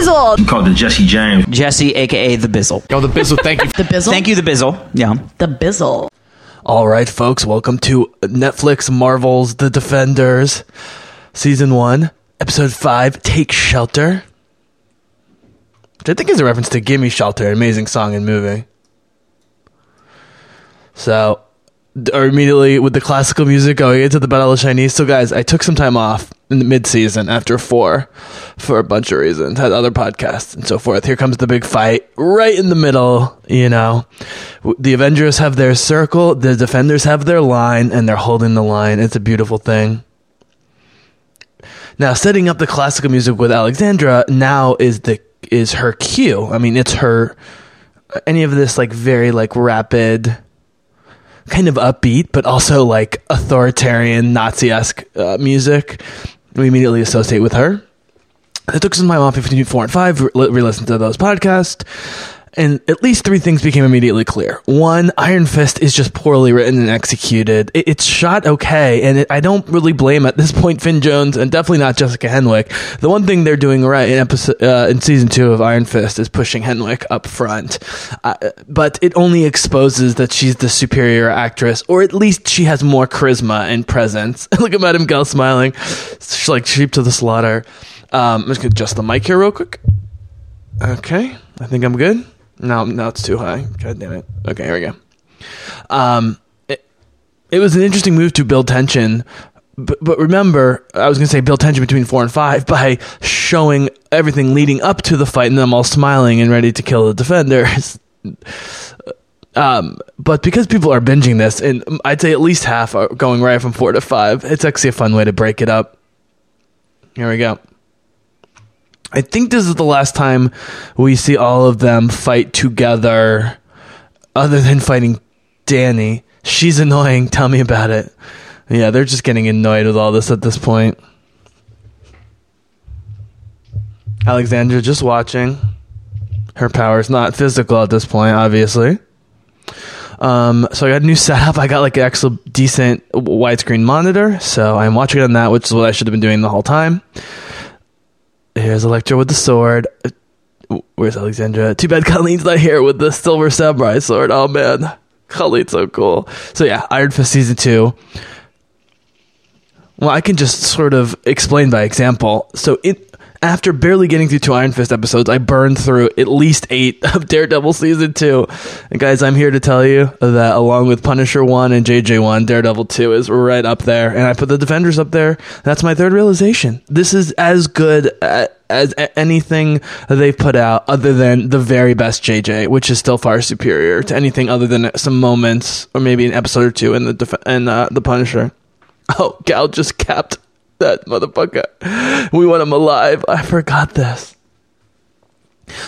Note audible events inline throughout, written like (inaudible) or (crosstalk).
Bizzle. Called the Jesse James. Jesse, aka the Bizzle. Oh, the Bizzle. Thank you. (laughs) The Bizzle. Thank you, the Bizzle. Yeah. The Bizzle. All right, folks. Welcome to Netflix Marvel's The Defenders, season one, episode five. Take shelter. Which I think is a reference to "Gimme Shelter," an amazing song and movie. So, or immediately with the classical music going into the Battle of Chinese. So, guys, I took some time off in the mid-season after four for a bunch of reasons. Had other podcasts and so forth. Here comes the big fight right in the middle. You know, the Avengers have their circle, the Defenders have their line, and they're holding the line. It's a beautiful thing. Now, setting up the classical music with Alexandra now is the is her cue. I mean, it's her any of this like very like rapid kind of upbeat, but also like authoritarian Nazi esque uh, music. We immediately associate with her. I took some time off between four and five, re listened to those podcasts, and at least three things became immediately clear. One, Iron Fist is just poorly written and executed. It, it's shot okay, and it, I don't really blame at this point Finn Jones and definitely not Jessica Henwick. The one thing they're doing right in episode uh, in season two of Iron Fist is pushing Henwick up front, uh, but it only exposes that she's the superior actress, or at least she has more charisma and presence. (laughs) Look at Madame Gao smiling, she's like sheep to the slaughter. Um, I'm just gonna adjust the mic here real quick. Okay, I think I'm good. No, no, it's too high. God damn it. Okay, here we go. Um, it, it was an interesting move to build tension, but, but remember, I was going to say build tension between four and five by showing everything leading up to the fight and them all smiling and ready to kill the defenders. (laughs) Um, but because people are binging this, and I'd say at least half are going right from four to five, it's actually a fun way to break it up. Here we go. I think this is the last time we see all of them fight together, other than fighting Danny. She's annoying. Tell me about it. Yeah, they're just getting annoyed with all this at this point. Alexandra just watching. Her power's not physical at this point, obviously. Um, so I got a new setup. I got like an actual decent widescreen monitor, so I'm watching on that, which is what I should have been doing the whole time. Here's Elektra with the sword. Where's Alexandra? Too bad Colleen's not here with the silver samurai sword. Oh man, Colleen's so cool. So yeah, Iron Fist season two. Well, I can just sort of explain by example. So it after barely getting through two Iron Fist episodes, I burned through at least eight (laughs) of Daredevil season two. And guys, I'm here to tell you that along with Punisher one and JJ one, Daredevil two is right up there, and I put the Defenders up there. That's my third realization. This is as good a- as anything they've put out, other than the very best JJ, which is still far superior to anything other than some moments or maybe an episode or two in the def- in uh, the Punisher. (laughs) Oh, Gao just capped that motherfucker. We want him alive. I forgot this.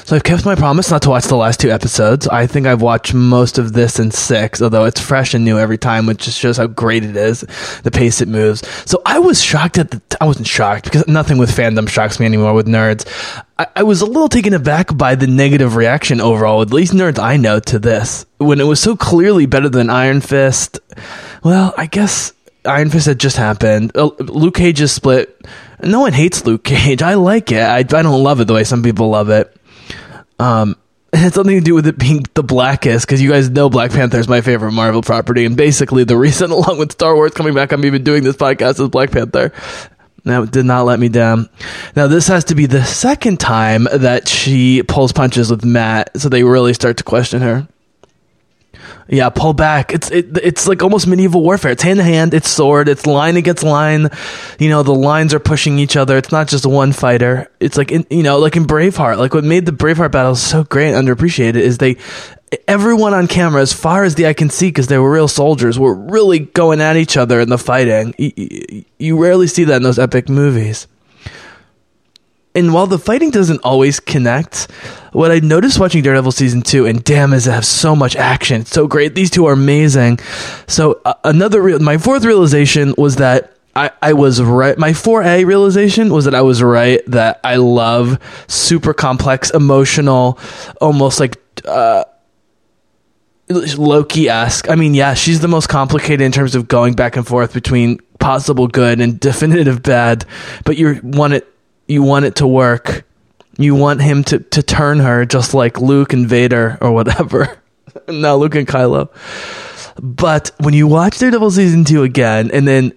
So I've kept my promise not to watch the last two episodes. I think I've watched most of this in six, although it's fresh and new every time, which just shows how great it is, the pace it moves. So I was shocked at the. T- I wasn't shocked because nothing with fandom shocks me anymore with nerds. I, I was a little taken aback by the negative reaction overall, at least nerds I know to this, when it was so clearly better than Iron Fist. Well, I guess Iron Fist had just happened. Uh, Luke Cage is split. No one hates Luke Cage. I like it. I, I don't love it the way some people love it. Um, it had something to do with it being the blackest, because you guys know Black Panther is my favorite Marvel property, and basically the (laughs) reason, along with Star Wars coming back, I'm even doing this podcast is Black Panther. That did not let me down. Now this has to be the second time that she pulls punches with Matt, so they really start to question her. Yeah, pull back. It's it, it's like almost medieval warfare. It's hand to hand. It's sword. It's line against line. You know, the lines are pushing each other. It's not just one fighter. It's like in you know, like in Braveheart. Like what made the Braveheart battles so great and underappreciated is they everyone on camera, as far as the eye can see, because they were real soldiers, were really going at each other in the fighting. You, you, you rarely see that in those epic movies. And while the fighting doesn't always connect, what I noticed watching Daredevil season two, and damn, is it have so much action? It's so great. These two are amazing. So uh, another, re- my fourth realization was that I, I was right. My 4A realization was that I was right that I love super complex, emotional, almost like uh, Loki esque. I mean, yeah, she's the most complicated in terms of going back and forth between possible good and definitive bad, but you want it you want it to work You want him to, to turn her just like Luke and Vader or whatever. (laughs) now Luke and Kylo. But when you watch Daredevil season two again and then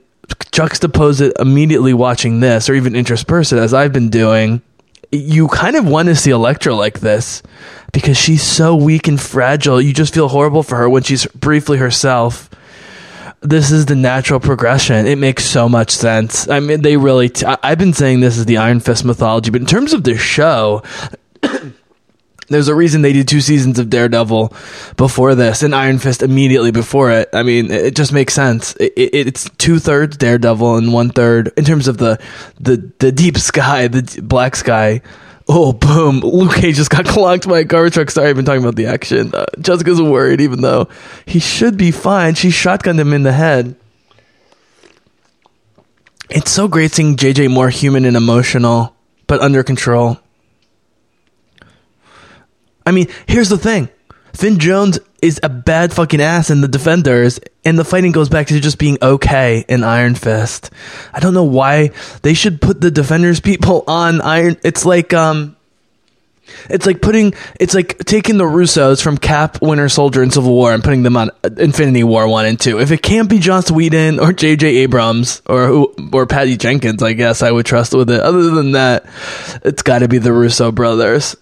juxtapose it immediately watching this or even intersperse it as I've been doing, you kind of want to see Elektra like this because she's so weak and fragile. You just feel horrible for her when she's briefly herself. This is the natural progression. It makes so much sense. I mean, they really. I've been saying this is the Iron Fist mythology, but in terms of the show, (coughs) there's a reason they did two seasons of Daredevil before this and Iron Fist immediately before it. I mean, it just makes sense. It, it, it's two thirds Daredevil and one third in terms of the the the deep sky, the black sky. Oh, boom! Luke Cage just got (laughs) clonked by a garbage truck. Sorry, I've been talking about the action. Uh, Jessica's worried, even though he should be fine. She shotgunned him in the head. It's so great seeing JJ more human and emotional, but under control. I mean, here's the thing. Finn Jones is a bad fucking ass in the Defenders, and the fighting goes back to just being okay in Iron Fist. I don't know why they should put the Defenders people on Iron. It's like um, it's like putting it's like taking the Russos from Cap, Winter Soldier, and Civil War and putting them on Infinity War one and two. If it can't be Joss Whedon or J.J. Abrams or who or Patty Jenkins, I guess I would trust with it. Other than that, it's got to be the Russo brothers.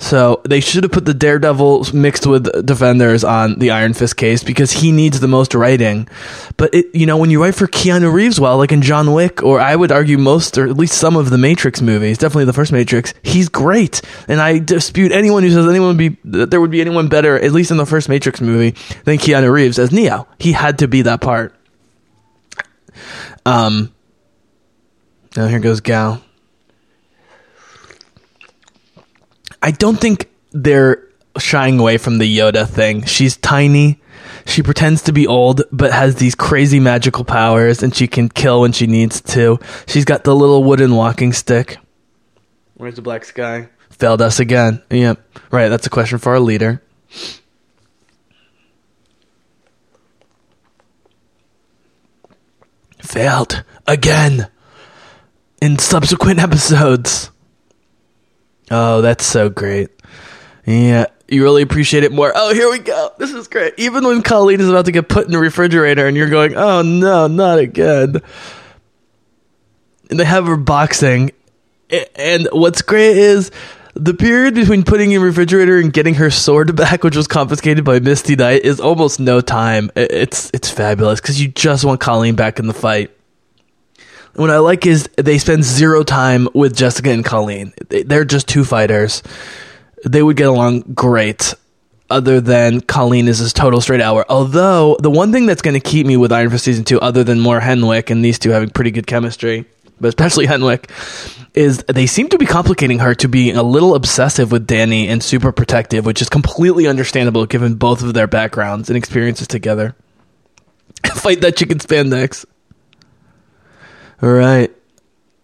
So they should have put the Daredevil mixed with Defenders on the Iron Fist case because he needs the most writing. But it, you know, when you write for Keanu Reeves, well, like in John Wick, or I would argue most, or at least some of the Matrix movies, definitely the first Matrix, he's great. And I dispute anyone who says anyone would be that there would be anyone better, at least in the first Matrix movie, than Keanu Reeves as Neo. He had to be that part. Um. Now here goes Gao. I don't think they're shying away from the Yoda thing. She's tiny. She pretends to be old, but has these crazy magical powers, and she can kill when she needs to. She's got the little wooden walking stick. Where's the black sky? Failed us again. Yep. Right, that's a question for our leader. Failed again in subsequent episodes. Oh, that's so great. Yeah, you really appreciate it more. Oh, here we go. This is great. Even when Colleen is about to get put in the refrigerator and you're going, oh no, not again. And they have her boxing. And what's great is the period between putting in refrigerator and getting her sword (laughs) back, which was confiscated by Misty Knight, is almost no time. It's it's fabulous because you just want Colleen back in the fight. What I like is they spend zero time with Jessica and Colleen. They- They're just two fighters. They would get along great. Other than Colleen is this total straight hour. Although the one thing that's going to keep me with Iron Fist season two, other than more Henwick and these two having pretty good chemistry, but especially (laughs) Henwick, is they seem to be complicating her to be a little obsessive with Danny and super protective, which is completely understandable given both of their backgrounds and experiences together. (laughs) Fight that chicken spandex. All right.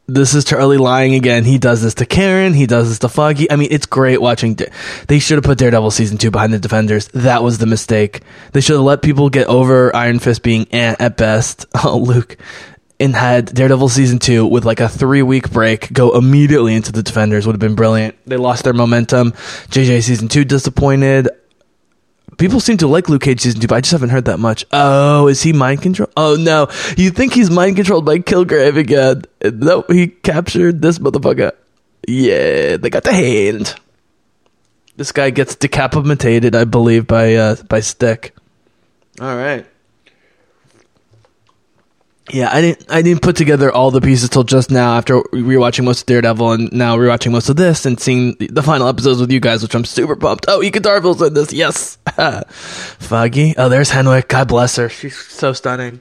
This is Charlie lying again. He does this to Karen. He does this to Foggy. I mean, it's great watching. Da- they should have put Daredevil season two behind the Defenders. That was the mistake. They should have let people get over Iron Fist being eh, at best. (laughs) Oh, Luke. And had Daredevil season two with like a three week break go immediately into the Defenders would have been brilliant. They lost their momentum. JJ season two disappointed people seem to like Luke Cage season two, but I just haven't heard that much. Oh, is he mind control? Oh no, you think he's mind controlled by Kilgrave again? No, he captured this motherfucker. Yeah, they got the hand. This guy gets decapitated, I believe, by uh, by Stick. All right. Yeah, I didn't. I didn't put together all the pieces till just now after rewatching most of Daredevil and now rewatching most of this and seeing the, the final episodes with you guys, which I'm super pumped. Oh, Ika Darville's in this. Yes, (laughs) Foggy. Oh, there's Henwick. God bless her. She's so stunning.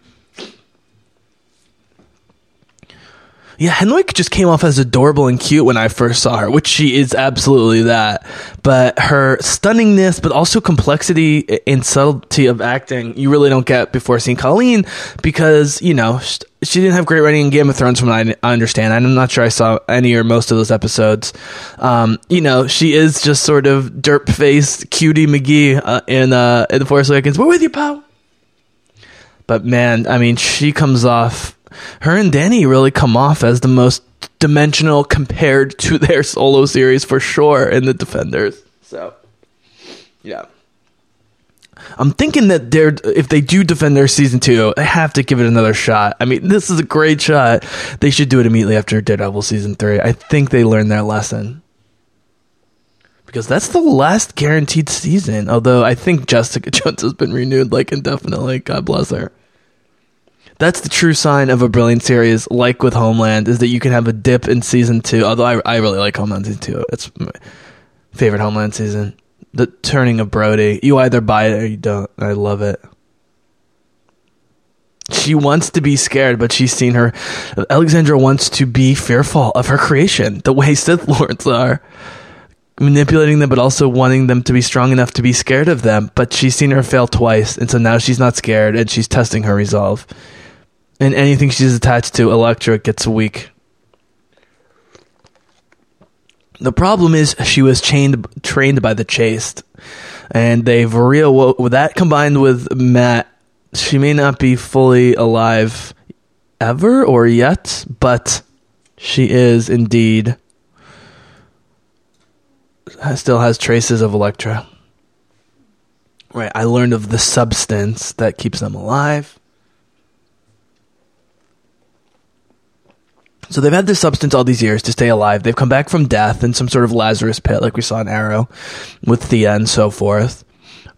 Yeah, Henwick just came off as adorable and cute when I first saw her, which she is absolutely that. But her stunningness, but also complexity and subtlety of acting, you really don't get before seeing Colleen because, you know, she didn't have great writing in Game of Thrones from what I understand. I'm not sure I saw any or most of those episodes. Um, you know, she is just sort of derp faced cutie McGee uh, in, uh, in The Force Awakens. We're with you, pal. But man, I mean, she comes off. Her and Danny really come off as the most dimensional compared to (laughs) their solo series for sure in the Defenders. So, yeah. I'm thinking that they're if they do defend their season two, they have to give it another shot. I mean, (laughs) this is a great shot. They should do it immediately after Daredevil season three. I think they learned their lesson because that's the last guaranteed season. Although I think Jessica (laughs) Jones has been renewed like indefinitely. God bless her. That's the true sign of a brilliant series, like with Homeland, is that you can have a dip in season two. Although I, I really like Homeland season two. It's my favorite Homeland season. The turning of Brody. You either buy it or you don't. I love it. She wants to be scared, but she's seen her. Alexandra wants to be fearful of her creation, the way (laughs) Sith Lords are manipulating them, but also wanting them to be strong enough to be scared of them. But she's seen her fail twice, and so now she's not scared, and she's testing her resolve. And anything she's attached to, Elektra gets weak. The problem is she was chained, trained by the chaste, and they've real with that combined with Matt. She may not be fully alive ever or yet, but she is indeed still has traces of Elektra. Right, I learned of the substance that keeps them alive. So they've had this substance all these years to stay alive. They've come back from death in some sort of Lazarus pit, like we saw in Arrow, with Thea and so forth.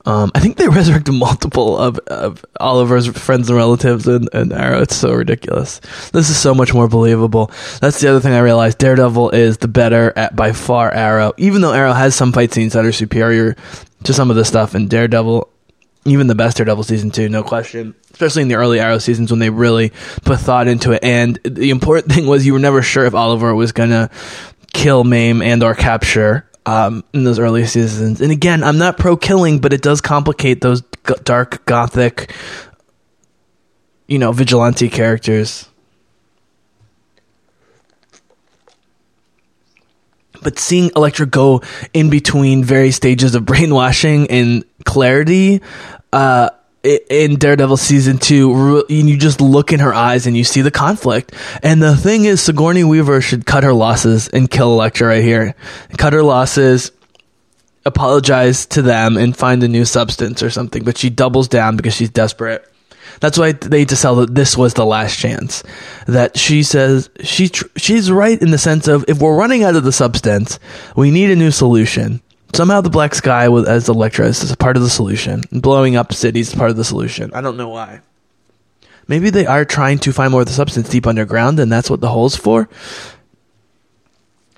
Um, I think they (laughs) resurrected multiple of, of Oliver's friends and relatives in, in Arrow. It's so ridiculous. This is so much more believable. That's the other thing I realized. Daredevil is the better at by far Arrow, even though Arrow has some fight scenes that are superior to some of the stuff in Daredevil. Even the best Daredevil season two, no question. Especially in the early Arrow seasons when they really put thought into it. And the important (laughs) thing was you were never sure if Oliver was gonna kill, maim, and or capture um, in those early seasons. And again, I'm not pro killing, but it does complicate those g- dark gothic, you know, vigilante characters. But seeing Elektra go in between various stages of brainwashing and clarity, uh, in Daredevil season two, and you just look in her eyes and you see the conflict. And the thing is, Sigourney Weaver should cut her losses and kill Elektra right here. Cut her losses, apologize to them, and find a new substance or something. But she doubles down because she's desperate. That's why they to sell that this was the last chance. That she says she tr- she's right in the sense of if we're running out of the substance, we need a new solution. Somehow the black sky with as Elektra is part of the solution. Blowing up cities is part of the solution. I don't know why. Maybe they are trying to find more of the substance deep underground, and that's what the hole's for.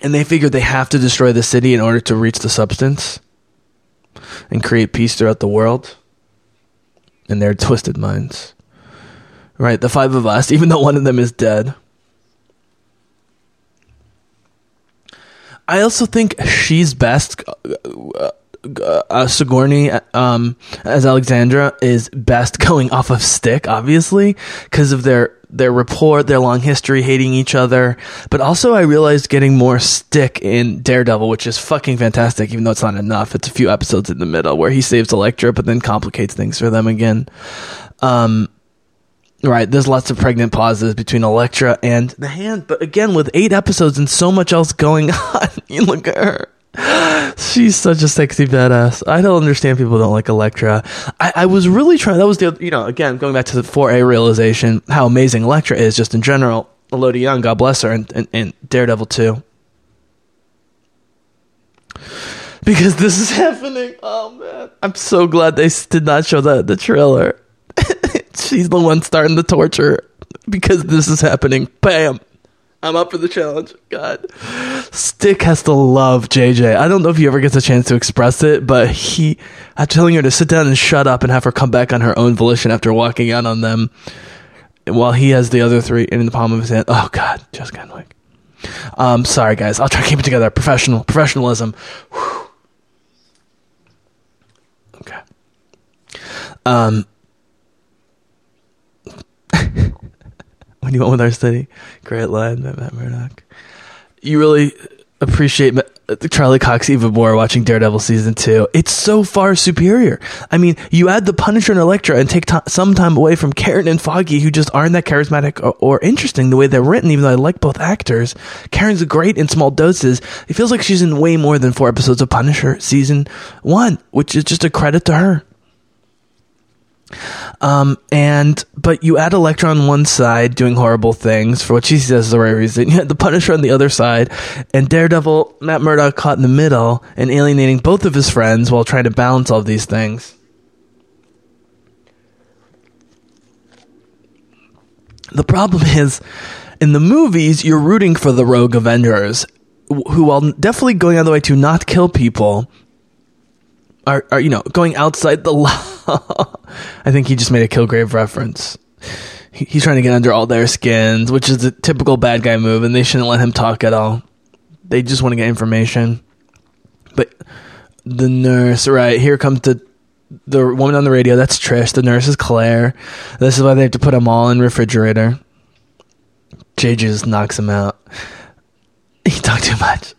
And they figure they have to destroy the city in order to reach the substance and create peace throughout the world. In their twisted minds. Right, the five of us, even though one of them is dead. I also think she's best. Uh, uh, Sigourney um, as Alexandra is best (laughs) going off of Stick, obviously, because of their their rapport, their long history, hating each other. But also, I realized getting more Stick in Daredevil, which is fucking fantastic, even though it's not enough. It's a few episodes in the middle where he saves Elektra, but then complicates things for them again. Um, Right, there's lots of pregnant pauses between Elektra and the hand, but again, with eight episodes and so much else going (laughs) on, (laughs) you look at her. She's such a sexy badass. I don't understand people don't like Elektra. I, I was really trying. That was the you know again going back to the 4A realization how amazing Elektra is just in general. Elodie Yung, God bless her, and, and, and Daredevil too. Because this is (laughs) happening. Oh man, I'm so glad they did not show the the trailer. She's the one starting the torture because this is happening. Bam. I'm up for the challenge. God. Stick has to love JJ. I don't know if he ever gets a chance to express it, but he, I'm telling her to sit down and shut up and have her come back on her own volition after walking out on them while he has the other three in the palm of his hand. Oh, God. Just kind of like. Um, sorry, guys. I'll try to keep it together. Professional. Professionalism. Whew. Okay. Um, when you went with our study, great line by Matt Murdock. You really, appreciate Charlie Cox even more watching Daredevil season two. It's so far superior. I mean, you add the Punisher and Elektra and take some time away from Karen and Foggy, who just aren't that charismatic or, or, interesting the way they're written. Even though I like both actors, Karen's great in small doses. It feels like she's in way more than four episodes of Punisher season one, which is just a credit to her. Um, and but you add Elektra on one side doing horrible things for what she says is the right reason. (laughs) You had the Punisher on the other side, and Daredevil, Matt Murdock caught in the middle and alienating both of his friends while trying to balance all these things. The problem (laughs) is, in the movies, you're rooting for the rogue Avengers, who, while definitely going out of the way to not kill people, are, are you know going outside the (laughs) law. I think he just made a Kilgrave reference. He, he's trying to get under all their skins, which is a typical bad guy move, and they shouldn't let him talk at all. They just want to get information. But the nurse, right here comes the the woman on the radio. That's Trish. The nurse is Claire. This is why they have to put them all in refrigerator. JJ just knocks him out. (laughs) He talked too much.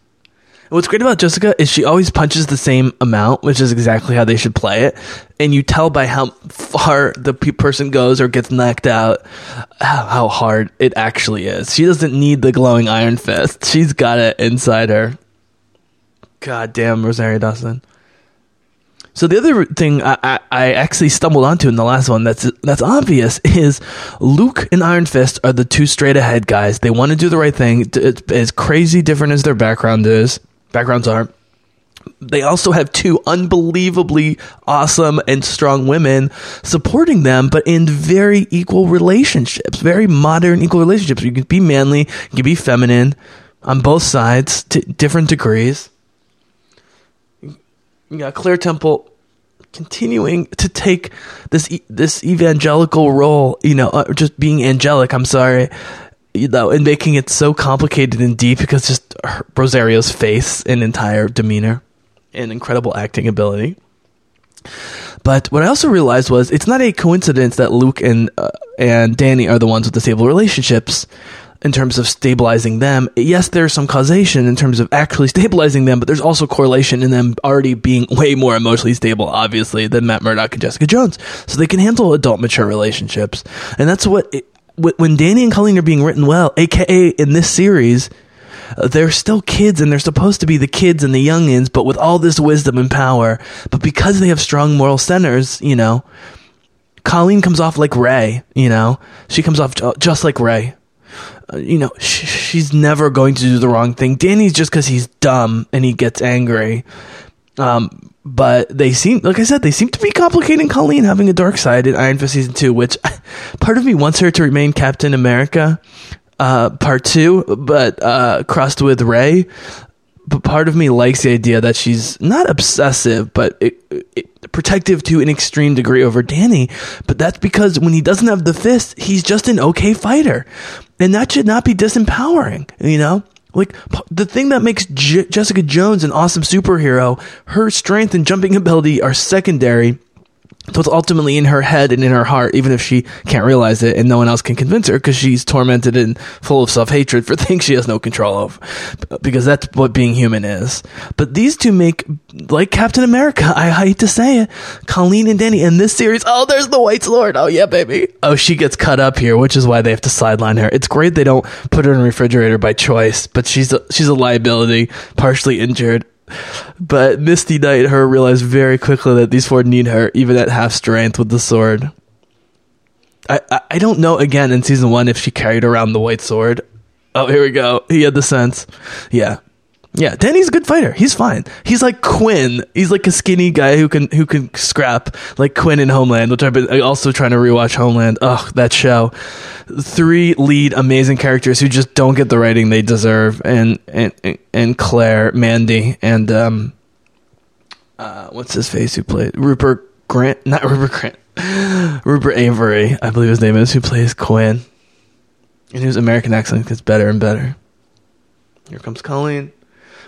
What's great about Jessica is she always punches the same amount, which is exactly how they should play it. And you tell by how far the pe- person goes or gets knocked out how, how hard it actually is. She doesn't need the glowing iron fist. She's got it inside her. God damn, Rosario Dawson. So the other thing I, I, I, actually stumbled onto in the last one that's that's obvious is Luke and Iron Fist are the two straight ahead guys. They want to do the right thing. It's as crazy different as their background is backgrounds are. They also have two unbelievably awesome and strong women supporting them, but in very equal relationships, very modern equal relationships. You can be manly, you can be feminine on both sides to different degrees. You got Claire Temple continuing to take this this evangelical role, you know, uh, just being angelic. I'm sorry, you know, and making it so complicated and deep because just Rosario's face and entire demeanor and incredible acting ability. But what I also realized was it's not a coincidence that Luke and uh, and Danny are the ones with the stable relationships in terms of stabilizing them. Yes, there's some causation in terms of actually (laughs) stabilizing them, but there's also correlation in them already being way more emotionally stable, obviously, than Matt Murdock and Jessica Jones. So they can handle adult, mature relationships, and that's what it, when Danny and Colleen are being written well, aka in this series, uh, they're still kids and they're supposed to be the kids and the youngins, but with all this wisdom and power. But because they have strong moral centers, you know, Colleen comes off like Ray, you know, she comes off just like Ray. Uh, you know, sh- she's never going to do the wrong thing. Danny's just because he's dumb and he gets angry. Um, but they seem, like I said, they seem to be complicating Colleen having a dark side in Iron Fist season two, which (laughs) part of me wants her to remain Captain America, uh, part two, but uh, crossed with Ray. But part of me likes the idea that she's not obsessive, but it, it, protective to an extreme degree over Danny. But that's because when he doesn't have the fist, he's just an okay fighter, and that should not be disempowering. You know, like the thing that makes J- Jessica Jones an awesome superhero, her strength and jumping ability are secondary so it's ultimately in her head and in her heart, even if she can't realize it and no one else can convince her because she's tormented and full of self hatred for (laughs) things she has no control of. Because that's what being human is. But these two make, like Captain America, I hate to say it, Colleen and Danny in this series, oh, there's the White Lord. Oh, yeah, baby. Oh, she gets cut up here, which is why they have to sideline her. It's great they don't put her in a refrigerator by choice, but she's a, she's a liability, partially injured but Misty Knight, her realized very quickly that these four need her, even at half strength with the sword. I, I, I don't know again in season one if she carried around the white sword. Oh, here we go. He had the sense. Yeah. Yeah, Danny's a good fighter. He's fine. He's like Quinn. He's like a skinny guy who can who can scrap like Quinn in Homeland, which I've been also trying to rewatch Homeland. Ugh, that show. Three lead amazing characters who just don't get the writing they deserve, and and and Claire, Mandy, and um, uh, what's his face who played Rupert Grant? Not (laughs) Rupert Grant. Rupert Avery, I believe his name is, who plays Quinn. And his American accent gets better and better. Here comes Colleen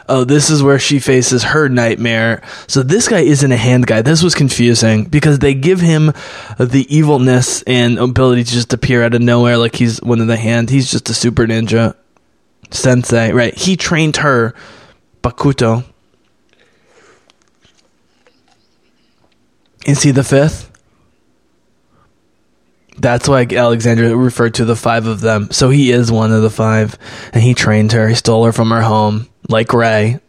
oh, this is where she faces her nightmare. So this guy isn't a hand guy. This was confusing because they give him the evilness and ability to just appear out of nowhere like he's one of the hand. He's just a super ninja sensei, right? He trained her Bakuto. Is he the fifth? That's why Alexandra referred to the five of them. So he is one of the five. And he trained her. He stole her from her home, like Ray.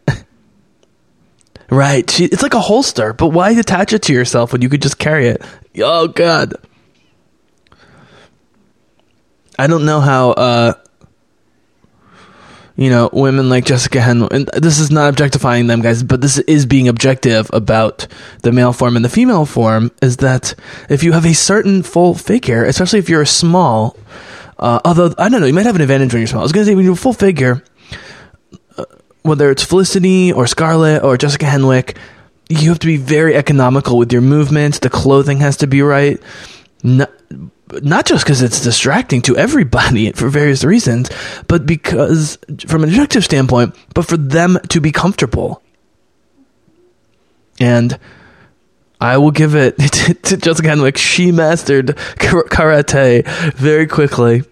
right. She, it's like a holster, but why attach it to yourself when you could just carry it? Oh, God. I don't know how uh, you know, women like Jessica Henwick, and this is not objectifying them, guys, but this is being objective about the male form and the female form, is that if you have a certain full figure, especially if you're small, uh, although, I don't know, you might have an advantage when you're small. I was going to say, when you're a full figure, whether it's Felicity or Scarlett or Jessica Henwick, you have to be very economical with your movements. The clothing has to be right. No, not just because it's distracting to everybody (laughs) for various reasons, but because, from an objective standpoint, but for them to be comfortable. And I will give it (laughs) to Jessica Henwick. She mastered karate very quickly.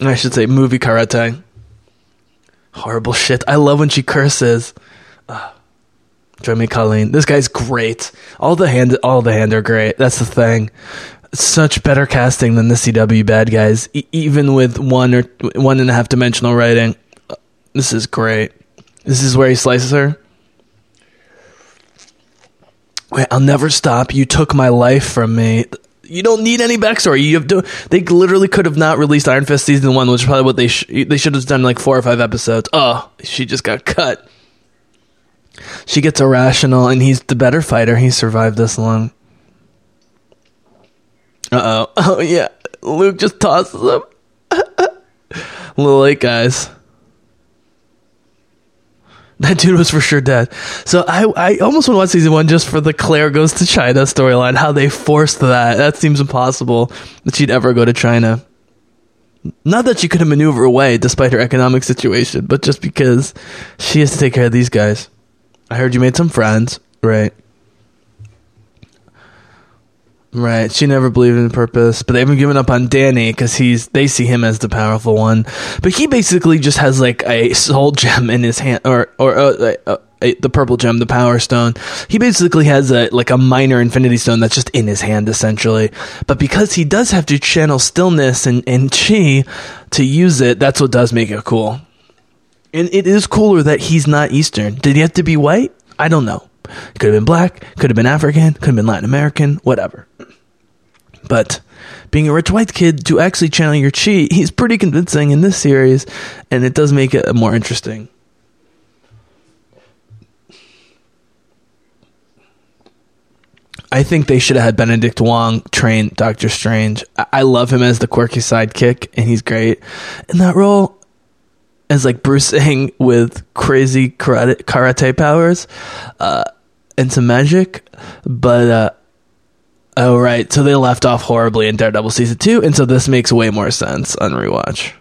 I should say movie karate. Horrible shit. I love when she curses. Ah. Ugh. Jeremy Colleen. This guy's great. All the hand, all the hand are great. That's the thing. Such better casting than the CW bad guys, e- even with one or one and a half dimensional writing. This is great. This is where he slices her. Wait, I'll never stop. You took my life from me. You don't need any backstory. You have to. They literally could have not released Iron Fist season one, which is probably what they sh- they should have done like four or five episodes. Oh, she just got cut. She gets irrational, and he's the better fighter. He survived this long. Uh oh. (laughs) Oh, yeah. Luke just tosses him. (laughs) Little late, guys. (laughs) That dude was for sure dead. So I, I almost want to watch season one just for the Claire goes to China storyline. How they forced that. That seems impossible that she'd ever go to China. Not that she couldn't maneuver away despite her economic situation, but just because she has to take care of these guys. I heard you made some friends, right? Right. She never believed in purpose, but they haven't given up on Danny because he's they see him as the powerful one. But he basically just has like a soul (laughs) gem in his hand, or or uh, uh, uh, the purple gem, the power stone. He basically has a like a minor infinity stone that's just in his hand essentially. But because he does have to channel stillness and and chi to use it, that's what does make it cool. And it is cooler that he's not Eastern. Did he have to be white? I don't know. Could have been black, could have been African, could have been Latin American, whatever. But being a rich white kid to actually channel your chi, he's pretty convincing in this series, and it does make it more interesting. I think they should have had Benedict Wong train Doctor Strange. I love him as the quirky sidekick, and he's great in that role as like Bruce Singh with crazy karate, karate powers uh, and some magic. But uh, oh right, so they left off horribly in Daredevil season two, and so this makes way more sense on rewatch.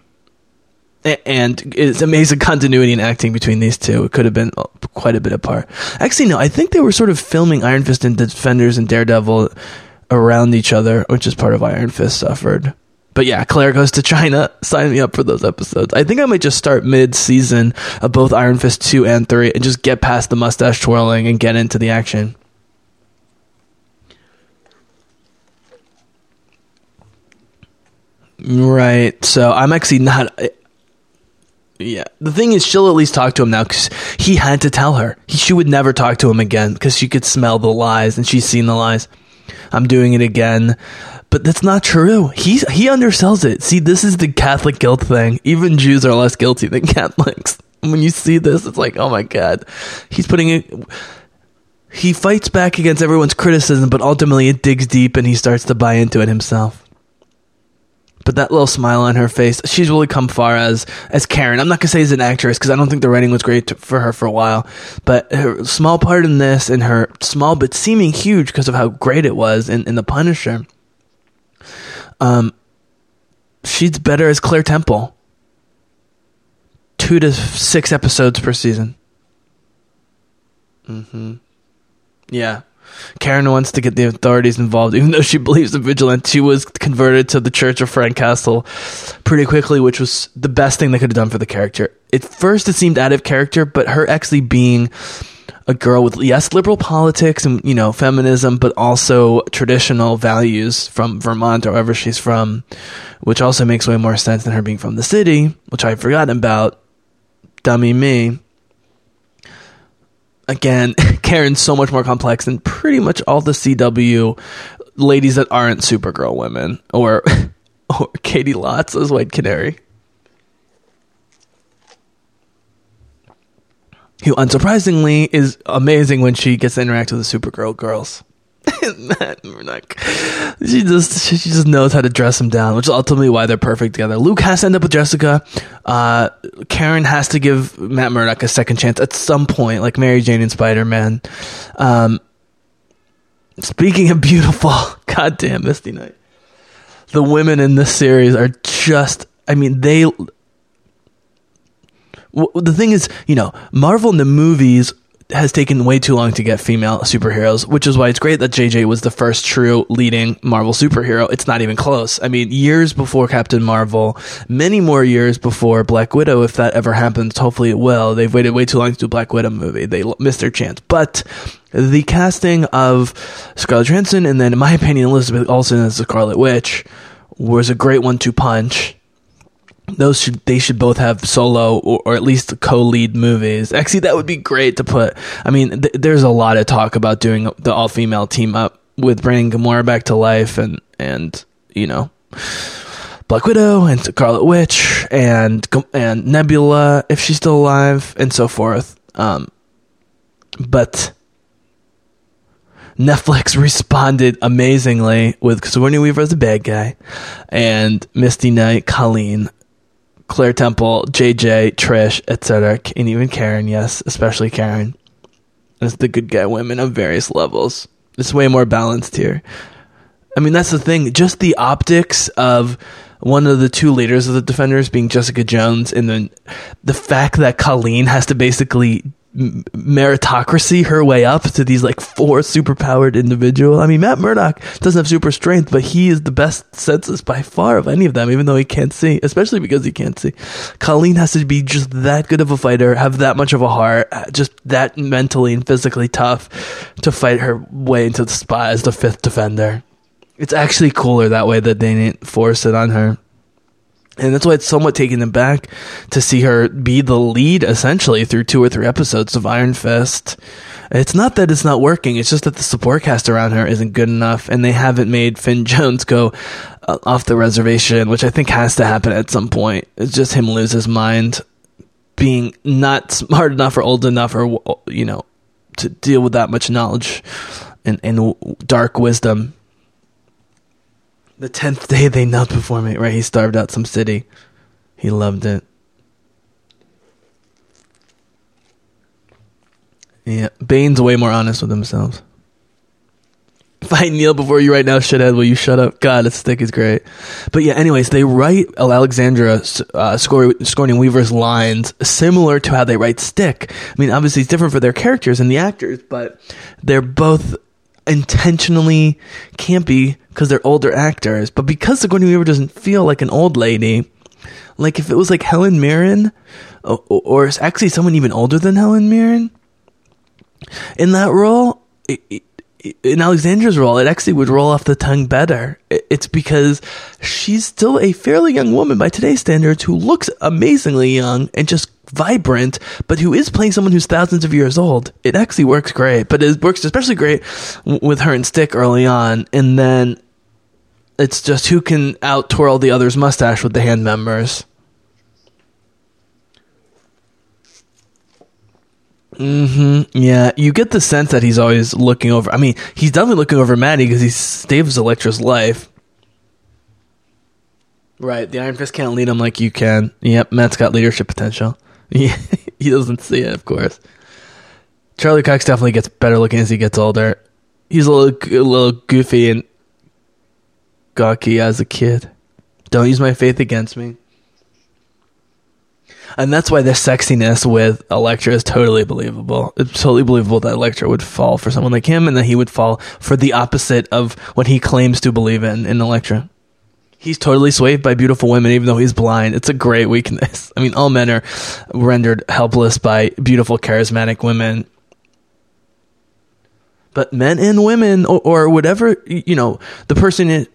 And it's amazing continuity and acting between these two. It could have been uh, quite a bit apart. Actually, no, I think they were sort of filming Iron Fist and Defenders and Daredevil around each other, which is part of Iron Fist suffered. But yeah, Claire goes to China. (laughs) Sign me up for those episodes. I think I might just start mid season of both Iron Fist 2 and 3 and just get past the mustache twirling and get into the action. Right. So I'm actually not. Yeah. The thing is, she'll at least talk to him now because he had to tell her. He, she would never talk to him again because she could smell the lies and she's seen the lies. I'm doing it again. But that's not true. He he undersells it. See, this is the Catholic guilt thing. Even Jews are less guilty than Catholics. (laughs) When you see this, it's like, oh my god, he's putting it. He fights back against everyone's criticism, but ultimately it digs deep and he starts to buy into it himself. But that little smile on her face, she's really come far as as Karen. I'm not gonna say as an actress because I don't think the writing was great to, for her for a while. But her small part in this and her small but seeming huge because of how great it was in, in The Punisher um, she's better as Claire Temple. Two to six episodes per season. Mm-hmm. Yeah. Karen wants to get the authorities involved, even though she believes in vigilance. She was converted to the Church of Frank Castle pretty quickly, which was the best thing they could have done for the character. At first, it seemed out of character, but her actually being a girl with yes liberal politics and you know feminism but also traditional values from Vermont or wherever she's from which also makes way more sense than her being from the city which I'd forgotten about dummy me again (laughs) Karen's so much more complex than pretty much all the CW ladies that aren't Supergirl women or (laughs) or Caity Lotz as White Canary who unsurprisingly is amazing when she gets to interact with the Supergirl girls. Matt (laughs) Murdock. She just she just knows how to dress him down, which is ultimately why they're perfect together. Luke has to end up with Jessica. Uh, Karen has to give Matt Murdock a second chance at some point, like Mary Jane and Spider Man. Um, speaking of beautiful, (laughs) goddamn Misty Knight, the women in this series are just. I mean, they the thing is, you know, Marvel in the movies has taken way too long to get female superheroes, which is why it's great that JJ was the first true leading Marvel superhero. It's not even close. I mean, years before Captain Marvel, many more years before Black Widow, if that ever happens, hopefully it will. They've waited way too long to do a Black Widow movie. They missed their chance. But the casting of Scarlett Johansson and then, in my opinion, Elizabeth Olsen as the Scarlet Witch was a great one to punch those should they should both have solo or, or, at least co-lead movies. Actually, that would be great to put. I mean, th- there's a lot of talk about doing the all-female team up with bringing Gamora back to life and and you know Black Widow and Scarlet Witch and and Nebula if she's still alive and so forth. Um, but Netflix (laughs) responded amazingly with Sigourney Weaver as a bad guy and Misty Knight, Colleen Claire Temple, JJ, Trish, etc., and even Karen. Yes, especially Karen. As the good guy women of various levels. It's way more balanced here. I mean, that's the thing. Just the optics of one of the two leaders of the Defenders being Jessica Jones, and then the fact that Colleen has to basically meritocracy her way up to these like four superpowered individual. I mean, Matt Murdock doesn't have super strength, but he is the best senses by far of any of them, even though he can't see, especially because he can't see. Colleen has to be just that good of a fighter, have that much of a heart, uh, just that mentally and physically tough to fight her way into the spot as the fifth defender. It's actually cooler that way that they didn't force it on her. And that's why it's somewhat taken aback to see her be the lead essentially through two or three episodes of Iron Fist. It's not that it's not working, it's just that the support cast around her isn't good enough and they haven't made Finn (laughs) Jones go uh, off the reservation, which I think has to happen at some point. It's just him lose his mind being not smart enough or old enough or, you know, to deal with that much knowledge and, and dark wisdom the tenth day they knelt before me. Right, he starved out some city. He loved it. Yeah, Bane's way more honest with himself. If I kneel before you right now, shithead, will you shut up? God, this stick is great. But yeah, anyways, they write Alexandra uh, Sigourney Weaver's lines similar to how they write Stick. I mean, obviously it's different for their characters and the actors, but they're both intentionally campy because they're older actors, but because Sigourney Weaver doesn't feel like an old lady, like if it was like Helen Mirren, or, or actually someone even older than Helen Mirren, in that role, it, in Alexandra's role, it actually would roll off the tongue better. It's because she's still a fairly young woman by today's standards who looks amazingly young and just vibrant, but who is playing someone who's thousands of years old. It actually works great, but it works especially great with her and Stick early on. And then it's just who can out twirl the other's mustache with the hand members. Mm-hmm. Yeah, you get the sense that he's always looking over. I mean, he's definitely looking over Maddie because he saves Elektra's life. Right, the Iron Fist can't lead him like you can. Yep, Matt's got leadership potential. (laughs) he doesn't see it, of course. Charlie Cox definitely gets better looking as he gets older. He's a little, a little goofy and gawky as a kid. Don't use my faith against me. And that's why the sexiness with Elektra is totally believable. It's totally believable that Elektra would fall for someone like him and that he would fall for the opposite of what he claims to believe in in Elektra. He's totally swayed by beautiful women, even though he's blind. It's a great weakness. (laughs) I mean, all men are rendered helpless by beautiful, charismatic women. But men and women, or, or whatever, you know, the person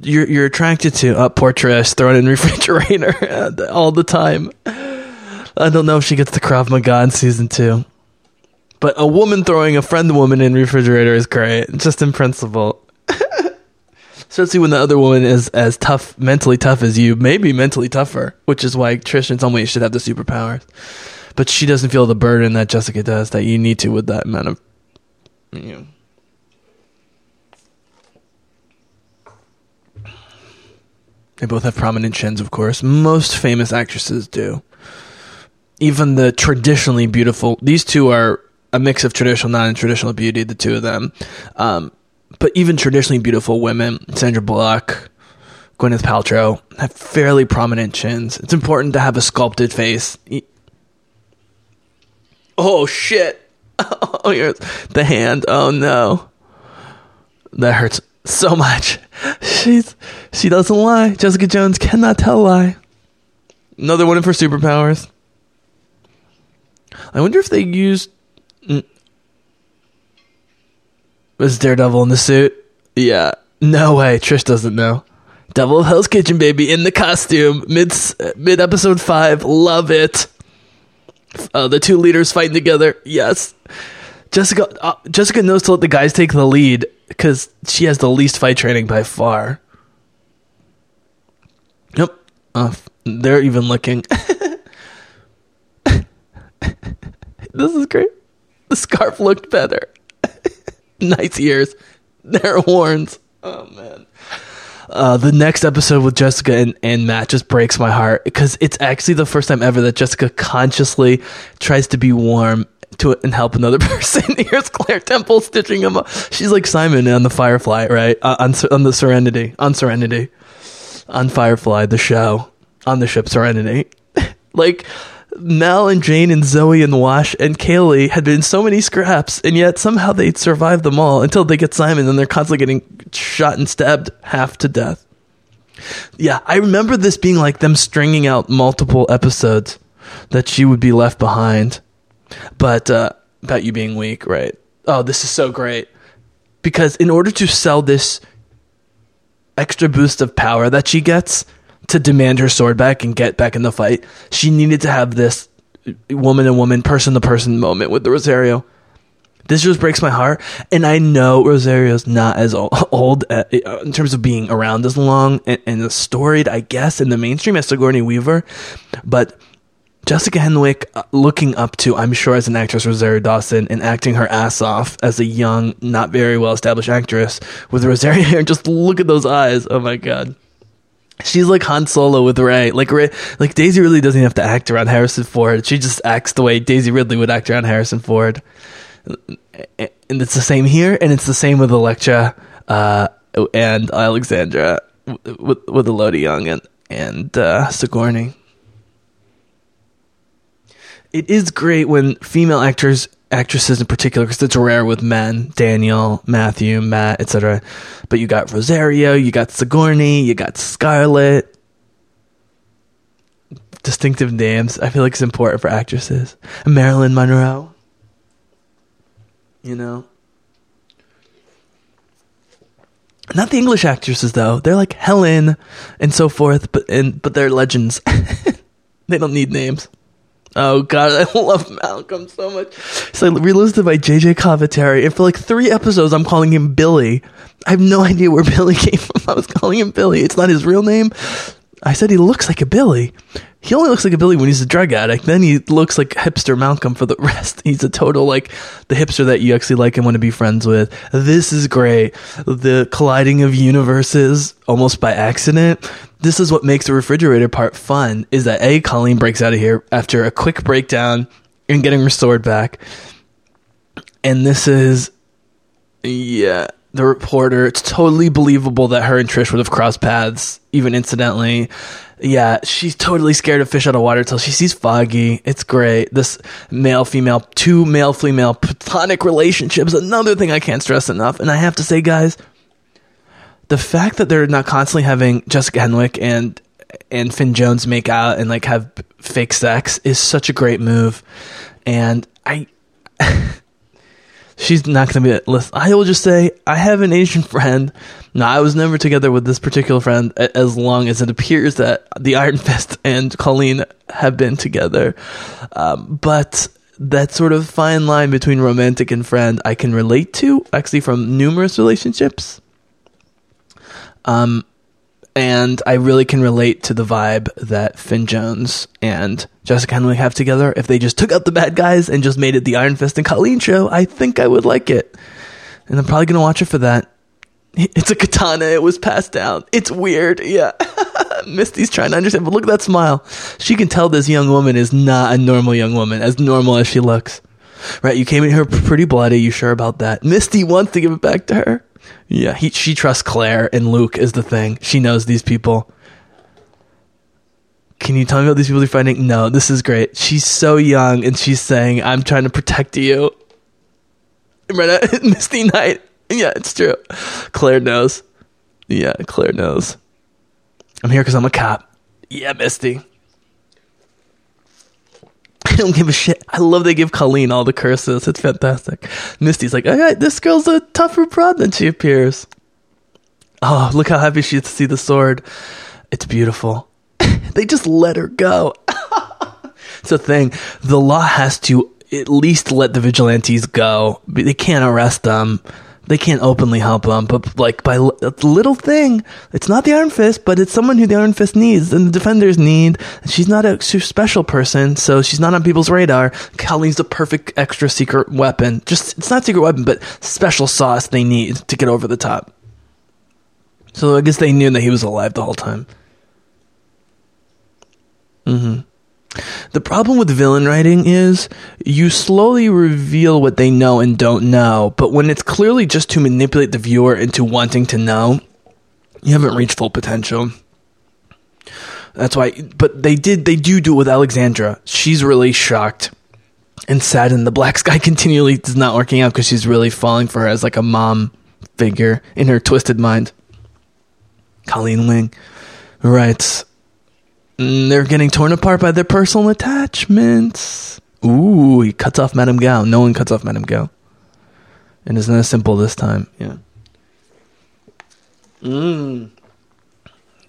you're you're attracted to, uh, poor Trish, thrown in (laughs) refrigerator (laughs) all the time. I don't know if she gets the Krav Maga in season two. But a woman throwing a friend woman in refrigerator is great, just in principle. (laughs) Especially when the other woman is as tough, mentally tough as you, maybe mentally tougher, which is why Trish some ways should have the superpowers. But she doesn't feel the burden that Jessica does that you need to with that amount of. You know. They both have prominent chins, of course. Most famous actresses do. Even the traditionally beautiful, these two are a mix of traditional, non traditional beauty, the two of them. Um, but even traditionally beautiful women, Sandra Bullock, Gwyneth Paltrow, have fairly prominent chins. It's important to have a sculpted face. Oh shit! (laughs) Oh, here's the hand. Oh no, that hurts so much. She's she doesn't lie. Jessica Jones cannot tell a lie. Another one of her superpowers. I wonder if they used was Daredevil in the suit? Yeah. No way. Trish doesn't know. Devil of Hell's Kitchen, baby, in the costume. Mid mid episode five. Love it. Uh, the two leaders fighting together. Yes. Jessica uh, Jessica knows to let the guys take the lead because she has the least fight training by far. Yep. Uh, they're even looking. (laughs) this is great. The scarf looked better. (laughs) nice ears. Their horns. Oh man. Uh, the next episode with Jessica and, and Matt just breaks my heart because it's actually the first time ever that Jessica consciously tries to be warm to and help another (laughs) person. Here's Claire Temple stitching him up. She's like Simon on the Firefly, right? Uh, on on the Serenity, on Serenity, on Firefly, the show, on the ship Serenity. (laughs) like Mal and Jayne and Zoe and Wash and Kaylee had been so many scraps, and yet somehow they survived them all until they get Simon, and they're constantly getting shot and stabbed half to death. Yeah, I remember this being like them stringing out multiple episodes that she would be left behind. But uh, about you being weak, right? Oh, this is so great. Because in order to sell this extra boost of power that she gets, to demand her sword back and get back in the fight, she needed to have this woman to woman, person to person moment with Rosario. This just breaks my heart, and I know Rosario's not as (laughs) old uh, in terms of being around as long and, and storied, I guess, in the mainstream as Sigourney Weaver, but Jessica Henwick uh, looking up to, I'm sure, as an actress, Rosario Dawson, and acting her ass off as a young, not very well established actress with Rosario (laughs) hair. Just look at those eyes. Oh my god. She's like Han Solo with Rey. Like Rey, like Daisy Ridley doesn't have to act around Harrison Ford. She just acts the way Daisy Ridley would act around Harrison Ford. And it's the same here, and it's the same with Elektra uh, and Alexandra with with Elodie Yung and and uh, Sigourney. It is great when female actors actresses in particular because it's rare with men daniel matthew matt etc but you got rosario you got sigourney you got scarlett. Distinctive names i feel like it's important for actresses. Marilyn monroe. You know? Not the english actresses though. They're like helen and so forth but and but they're legends. (laughs) They don't need names Oh god, (laughs) I love Malcolm so much. So I relisted by JJ Cavateri, and for like three episodes, I'm calling him Billy. I have no (laughs) idea where Billy came from. I was calling him Billy. It's not his real name. I said he looks like a Billy. He only looks like a Billy when he's a drug addict. Then he looks like hipster Malcolm for the (laughs) rest. He's a total like the hipster that you actually like and want to be friends with. This is great. The colliding of universes almost by accident. This is what makes the refrigerator part fun is that A, Colleen breaks out of here after a quick breakdown and getting restored back. And this is, yeah, the reporter. It's totally believable that her and Trish would have crossed paths, even incidentally Yeah, she's totally scared of fish out of water till she sees Foggy. It's great. This male female, two male female platonic relationships, another thing I can't stress enough. And I have to say, guys, the fact that they're not constantly having Jessica Henwick and and Finn Jones make out and like have fake sex is such a great move. And I (laughs) she's not going to be. Listen, I will just say I have an Asian friend. Now, I was never together with this particular friend as long as it appears that the Iron Fist and Colleen have been together. Um, but that sort of fine line between romantic and friend, I can relate to actually from numerous relationships. Um, and I really can relate to the vibe that Finn Jones and Jessica Henwick have together. If they just took out the bad guys and just made it the Iron Fist and Colleen show, I think I would like it. And I'm probably going to watch it for that. (laughs) It's a katana. It was passed down. It's weird. Yeah. (laughs) Misty's trying to understand, but look at that smile. She can tell this young woman is not a normal young woman, as normal as she looks. Right? You came in here pretty bloody. You sure about that? Misty wants to give it back to her. Yeah, he, she trusts Claire and Luke is the thing. She knows these people. Can you tell me about these people you're fighting? No, this is great. She's so young and she's saying, I'm trying to protect you. Right, (laughs) Misty Knight. Yeah, it's true. Claire knows. Yeah, Claire knows. I'm here because I'm a cop. Yeah, Misty. I don't give a shit. I love they give Colleen all the curses. It's fantastic. Misty's like, okay, this girl's a tougher prod than she appears. Oh, look how happy she is to see the sword. It's beautiful. (laughs) they just let her go. (laughs) it's a thing. The law has to at least let the vigilantes go. They can't arrest them they can't openly help them, but like by a little thing, it's not the Iron Fist, but it's someone who the Iron Fist needs and the defenders need. She's not a special person, so she's not on people's radar. Colleen's the perfect extra secret weapon. Just, it's not secret weapon, but special sauce they need to get over the top. So I guess they knew that he was alive the whole time. Mm-hmm. The problem with villain writing is you slowly reveal what they know and don't know, but when it's clearly just to manipulate the viewer into wanting to know, you haven't reached full potential. That's why, but they did, they do do it with Alexandra. She's really shocked and saddened. The black sky (laughs) continually is not working out because she's really falling for her as like a mom figure in her twisted mind. Colleen Wing writes, they're getting torn apart by their personal attachments. Ooh, he cuts off Madame Gao. No one cuts off Madame Gao. And it's not as simple this time. Yeah. Mm.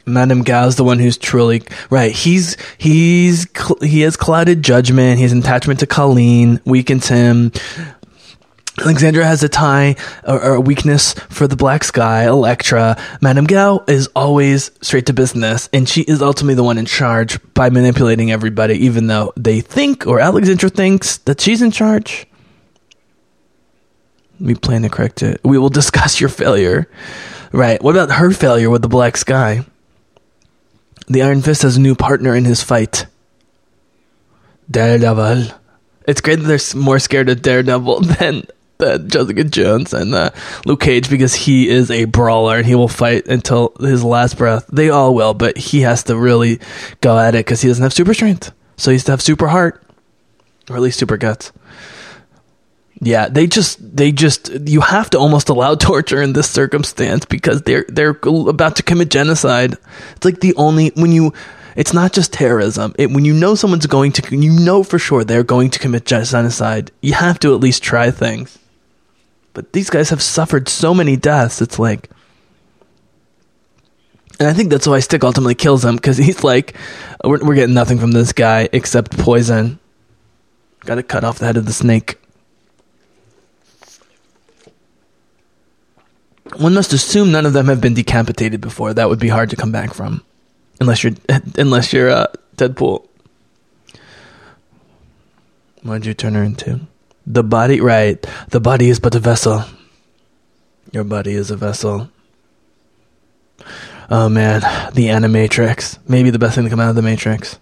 Madame Gao's the one who's truly right. He's he's he has clouded judgment. His attachment to Colleen, weakens him. Alexandra has a tie or, or, a weakness for the black sky, Elektra. Madame Gao is always straight to business, and she is ultimately the one in charge by manipulating everybody, even though they think, or Alexandra thinks, that she's in charge. We plan to correct it. We will (laughs) discuss your failure. Right. What about her failure with the black sky? The Iron Fist has a new partner in his fight. Daredevil. It's great that they're more scared of Daredevil (laughs) than that Jessica Jones and uh, Luke Cage because he is a brawler and he will fight until his last breath. They all will, but he has to really go at it because he doesn't have super strength. So he has to have super heart, or at least super guts. Yeah, they just they just you have to almost allow (laughs) torture in this circumstance because they're they're about to commit genocide. It's like the only when you it's not just terrorism. It, when you know someone's going to, you know for sure they're going to commit genocide. You have to at least try things. But these guys have suffered so many deaths. It's like, and I think that's why Stick ultimately kills him because he's like, we're, we're getting nothing from this guy except poison. Got to cut off the head of the snake. One must assume none of them have been decapitated before. That would be hard to come back from, unless you're (laughs) unless you're uh, Deadpool. What'd you turn her into? The body, right. The body is but a vessel. Your body is a vessel. Oh man, the Animatrix. Maybe the best thing to come out of the Matrix.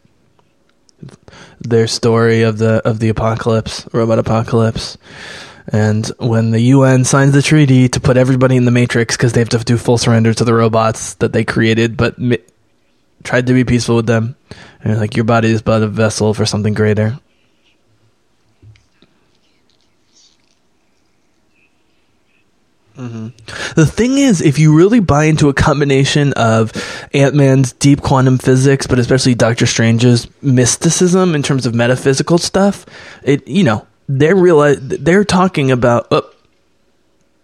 Their story of the of the apocalypse, robot apocalypse. And when the UN signs the treaty to put everybody in the Matrix because they have to do full surrender to the robots that they created, but tried to be peaceful with them. And like your body is but a vessel for something greater. The thing is, if you really buy into a combination of Ant Man's deep quantum physics, but especially Doctor Strange's mysticism in terms of metaphysical stuff, it you know they're realize they're talking about. Oh,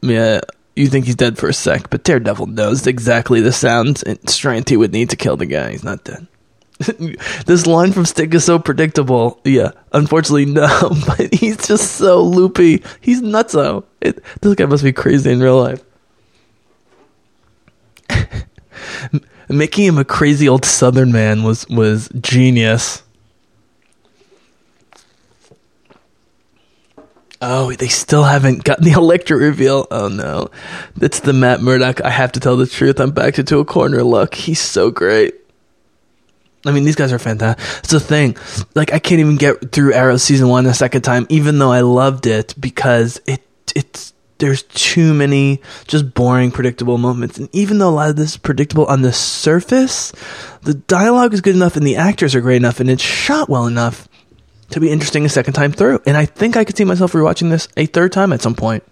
yeah, you think he's dead for a sec, but Daredevil knows exactly the sounds and strength he would need to kill the guy. He's not dead. (laughs) this line from Stick is so predictable. Yeah, unfortunately, no, (laughs) but he's just so loopy. He's nutso. It, this guy must be crazy in real life. (laughs) Making him a crazy old Southern man was was genius. Oh, they still haven't gotten the Elektra reveal. Oh no, that's the Matt Murdock. I have to tell the truth. I'm backed into a corner. Look, he's so great. I mean, these guys are fantastic. It's the thing. Like, I can't even get through Arrow season one a second time, even though I loved it because it it's there's too many just boring, predictable moments. And even though a lot of this is predictable on the surface, the dialogue is good enough and the actors are great enough and it's shot well enough to be interesting a second time through. And I think I could see myself rewatching this a third time at some point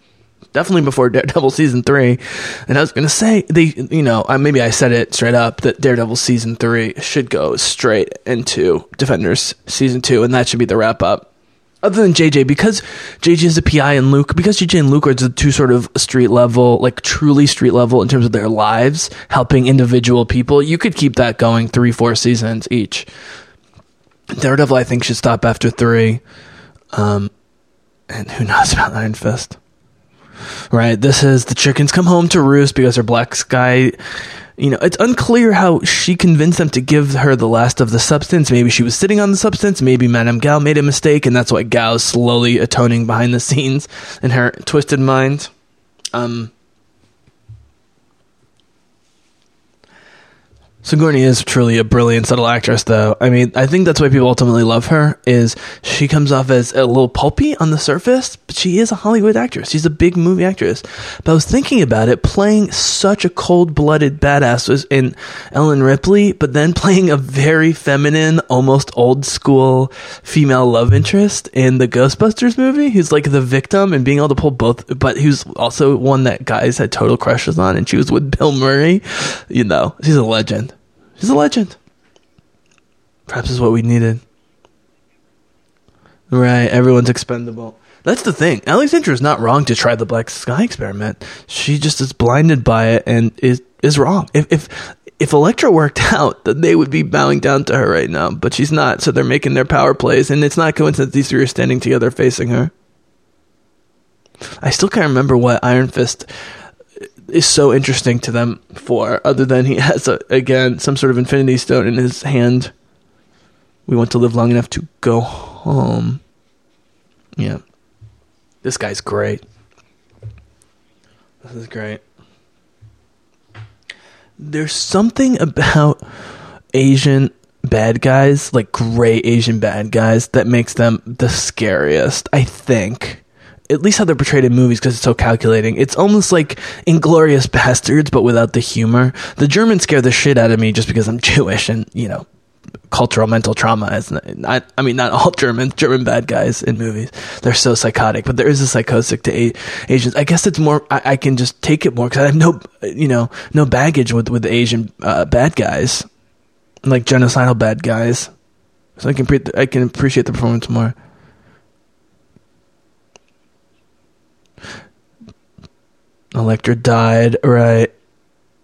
definitely before Daredevil season three. And I was to say they, you know, maybe I said it straight up that Daredevil season three should go straight into Defenders season two, and that should be the wrap up. Other than JJ, because JJ is a PI and Luke, because JJ and Luke are the two sort of street level, like truly street level in terms of their lives, helping individual people, you could keep that going three, four seasons each. Daredevil, I think, should stop after three. Um, and who knows about Iron Fist? Right? This is the chickens come home to roost because her black sky. You know, it's unclear how she convinced them to give her the last of the substance. Maybe she was sitting on the substance. Maybe Madame Gao made a mistake, and that's why Gao's slowly atoning behind the scenes in her twisted mind. Um, Sigourney is truly a brilliant subtle actress, though. I mean, I think that's why people ultimately love her. Is she comes off as a little pulpy on the surface, but she is a Hollywood actress. She's a big movie actress. But I was thinking about it, playing such a cold-blooded badass was in Ellen Ripley, but then playing a very feminine, almost old school female love interest in the Ghostbusters movie, who's like the victim and being able to pull both, but who's also one that guys had total crushes on, and she was with Bill Murray. You know, she's a legend. He's a legend. Perhaps is what we needed. Right, everyone's expendable. That's the thing. Alexandra is not wrong to try the Black Sky experiment. She just is blinded by it and is is wrong. If if if Elektra worked (laughs) out, then they would be bowing down to her right now. But she's not, so they're making their power plays, and it's not coincidence these three are standing together facing her. I still can't remember what Iron Fist is so interesting to them for, other than he (laughs) has a, again some sort of Infinity Stone in his hand. We want to live long enough to go home. Yeah, this guy's great. This is great. There's something about Asian bad guys, like gray Asian bad guys, that makes them the scariest. I think at least how they're portrayed in movies because it's so calculating. It's almost like Inglourious (laughs) Basterds, but without the humor. The Germans scare the shit out of me just because I'm (laughs) Jewish and you know cultural mental trauma is not, I mean not (laughs) all German German bad guys in movies. They're so psychotic but there is a psychotic to a- Asians. I guess it's more I, I can just take it more because I have no you know no baggage with with Asian uh, bad guys. Like genocidal bad guys. So I can pre- I can appreciate the performance more Elektra died, right?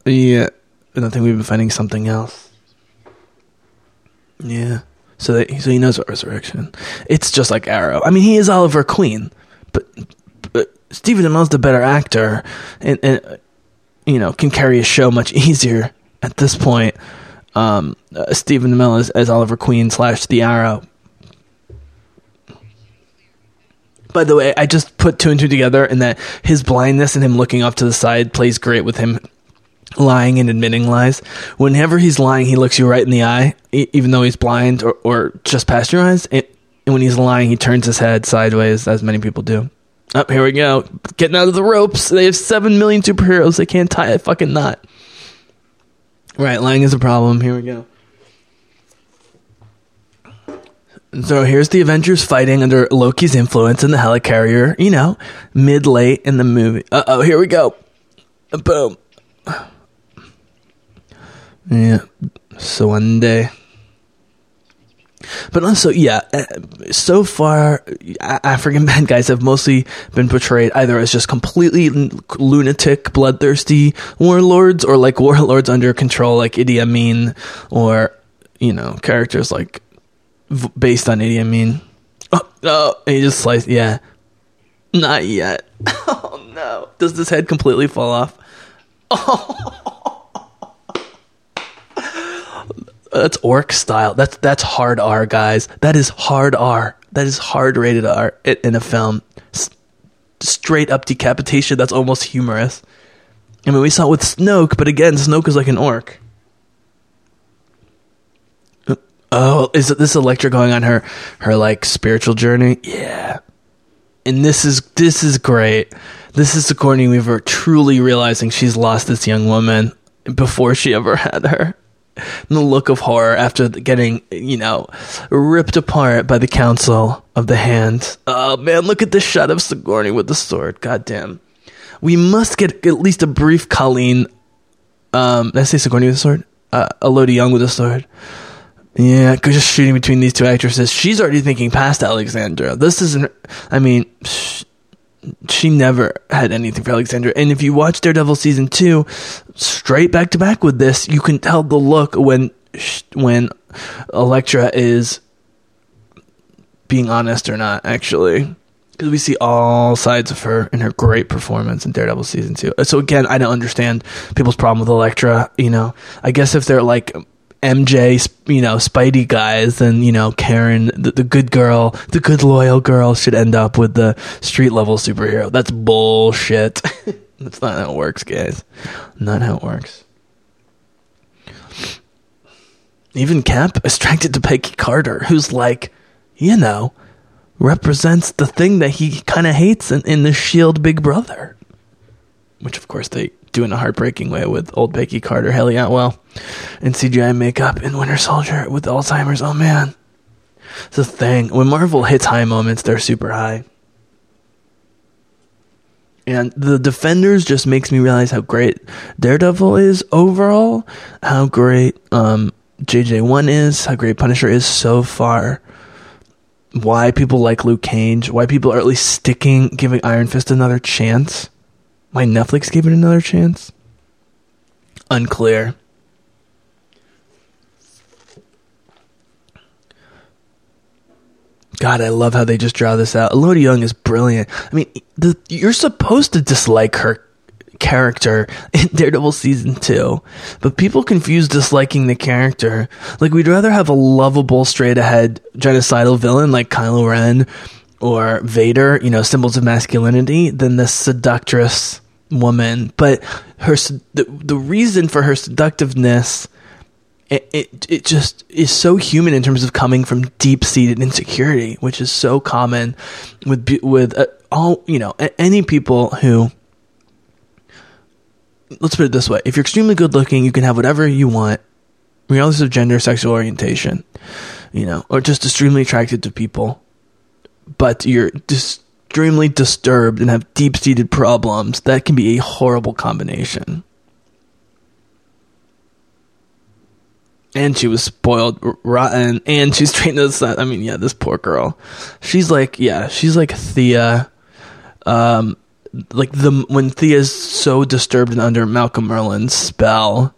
Yeah. And I think we've been finding something else. Yeah. So that so he knows about resurrection. It's just like Arrow. I mean, he is Oliver Queen, but but Stephen Amell's the better actor, and, and you know can carry a show much (laughs) easier at this point. Um, uh, Stephen Amell as, as Oliver Queen slash the Arrow by the way, I just put two and two together, and that his blindness and him looking off to the side plays great with him lying and admitting lies. Whenever he's lying, he looks you right in the eye, even though he's blind or, or just past your eyes. And when he's lying, he turns his head sideways, as many people do. Up oh, here we go, getting out of the ropes. They have seven million superheroes. They can't tie a fucking knot. Right, lying is a problem. Here we go. So here's the Avengers fighting under Loki's influence in the helicarrier, you know, mid late in the movie. Uh oh, here we go. Boom. Yeah. So one day. But also, yeah, uh, so far, African (laughs) bad guys have mostly been portrayed either as just completely lunatic, bloodthirsty warlords, or like (laughs) warlords under control, like Idi Amin, or, you know, characters like based on Idi Amin. Oh, no, he just sliced, yeah. Not yet. (laughs) Oh, no. Does this head completely fall off? Oh. (laughs) That's orc style. That's that's hard R, guys. That is hard R. That is hard rated R in a film. S- straight up decapitation. That's almost humorous. I mean, we saw it with Snoke, but again, Snoke is like an orc. Oh, is this Elektra going on her her like spiritual journey? Yeah. And this is this is great. This is the Sigourney Weaver truly realizing she's lost this young woman before she ever had her the look of horror after getting, you know, ripped apart by the Council of the Hand. Oh man, look at this shot of Sigourney with the sword. God damn. We must get at least a brief Colleen. Um, did I say Sigourney with the sword? Uh, Elodie Yung with the sword. Yeah, just shooting between these two actresses. She's already thinking past Alexandra. This isn't. I mean, she never had anything for Alexandra. And if you watch Daredevil season two, straight back to back with this, you can tell the look when when Elektra is being honest or not. Actually, because we see all sides of her in her great performance in Daredevil season two. So again, I don't understand people's problem with Elektra. You know, I guess if they're like MJ, you know, Spidey guys, then you know Karen, the, the good girl, the good loyal girl, should end up with the street level superhero. That's bullshit. (laughs) That's not how it works, guys. Not how it works. Even Cap attracted to Peggy Carter, who's like, you know, represents the thing that he kind of hates in, in the Shield Big Brother. Which, of course, they do in a heartbreaking way with old Peggy Carter, Hayley Atwell, and CGI makeup in Winter Soldier with Alzheimer's. Oh man, it's a thing. When Marvel hits high moments, they're super high. And the Defenders just makes me realize how great Daredevil is overall, how great um, JJ1 is, how great Punisher is so far. Why people like Luke Cage, why people are at least sticking, giving Iron Fist another chance. Why Netflix gave it another chance? Unclear. God, I love how they just draw this out. Elodie Yung is brilliant. I mean, the, you're supposed to dislike her character in (laughs) Daredevil season two, but people confuse disliking the character. Like, we'd rather have a lovable, straight ahead genocidal villain like Kylo Ren or Vader, you know, symbols of masculinity, than this seductress woman. But her the, the reason for her seductiveness it, it, it just is so human in terms of coming from deep seated insecurity, which is so common with with uh, all you know any people who. Let's put it this way: if you're extremely good looking, you can have whatever you want, regardless of gender, sexual orientation, you know, or just extremely attracted to people. But you're just extremely disturbed and have deep seated problems. That can be a horrible combination. and she was spoiled rotten and she's (laughs) trained as i mean yeah this poor girl she's like yeah she's like thea um like the when thea's so disturbed and under malcolm Merlyn's spell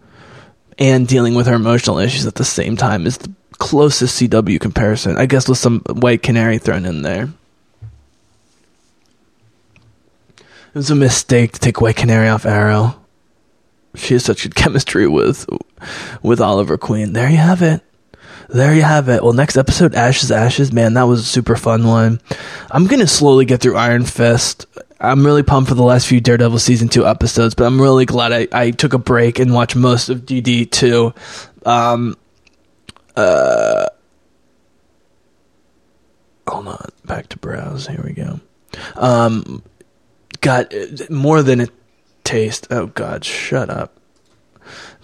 and dealing with her emotional issues at the same time is the closest cw comparison i guess with some white canary thrown in there it was a mistake to take white canary off arrow she has such good chemistry with with Oliver Queen. There you have it. There you have it. Well, next episode, Ashes, Ashes. Man, that was a super fun one. I'm gonna slowly get through Iron Fist. I'm really pumped for the last few Daredevil season two episodes, but I'm really glad I, I took a break and watched most of DD two. Um, uh, hold on, back to browse. Here we go. Um, got more than a taste. Oh God, shut up.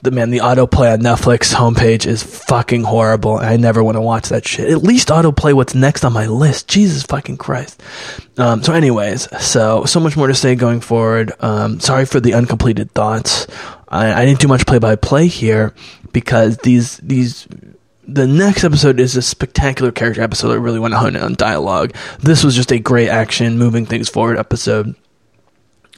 the man, the autoplay on Netflix homepage is fucking horrible. I never want to watch that shit. At least autoplay what's next on my list. Jesus fucking Christ. Um, so, anyways, so so much more to say going forward. Um, sorry for the uncompleted thoughts. I, I didn't do much play by play here because these these the next episode is a spectacular character episode. I really want to hone in on dialogue. This was just a great action, moving things forward episode.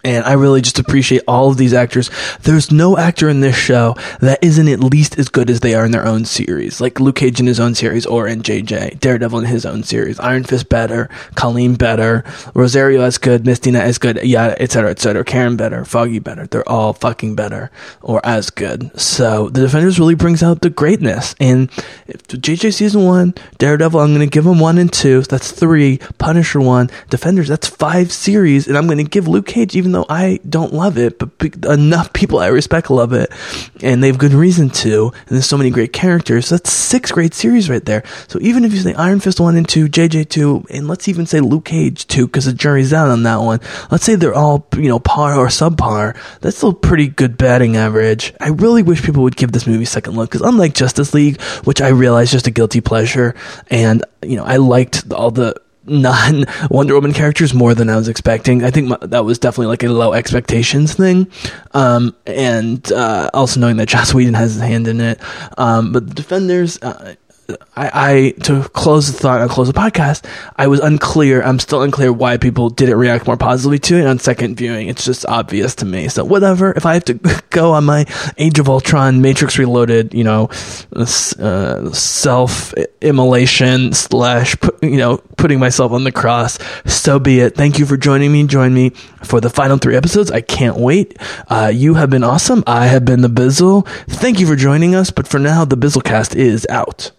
And I really just appreciate all of these actors. There's no actor in this show that isn't at least as good as they are in their own series. Like Luke Cage in his own series or in JJ. Daredevil in his own series. Iron Fist better. Colleen better. Rosario as good. Knight as good. Yeah, etc. etc. Karen better. Foggy better. They're all fucking better or as good. So the Defenders really brings out the greatness. And JJ season one, Daredevil, I'm going to give them one and two. That's three. Punisher one. Defenders, that's five series. And I'm going to give Luke Cage even though I don't love it, but enough people I respect love it, and they have good reason to. And there's so many great characters. That's six great series right there. So even if you say Iron Fist one and two, JJ two, and let's even say Luke Cage two, because the jury's out on that one. Let's say they're all you know par or subpar. That's still pretty good batting average. I really wish people would give this movie a second look, because unlike Justice League, which I realize just a guilty pleasure, and you know I liked all the non (laughs) Wonder Woman characters more than I was expecting. I think my, that was definitely like a low expectations thing. Um, and uh, also knowing that Joss Whedon has his hand in it. Um, but the Defenders, uh, I, I to close the thought and close the podcast, I was unclear. I'm still unclear why people didn't react more positively to it on second viewing. It's just obvious to me. So whatever. If I have to (laughs) go on my Age of Ultron, Matrix Reloaded, you know, uh, self immolation slash, you know, putting myself on the cross, so be it. Thank you for joining me. Join me for the final three episodes. I can't wait. Uh, you have been awesome. I have been the Bizzle. Thank you for joining us. But for now, the Bizzlecast is out.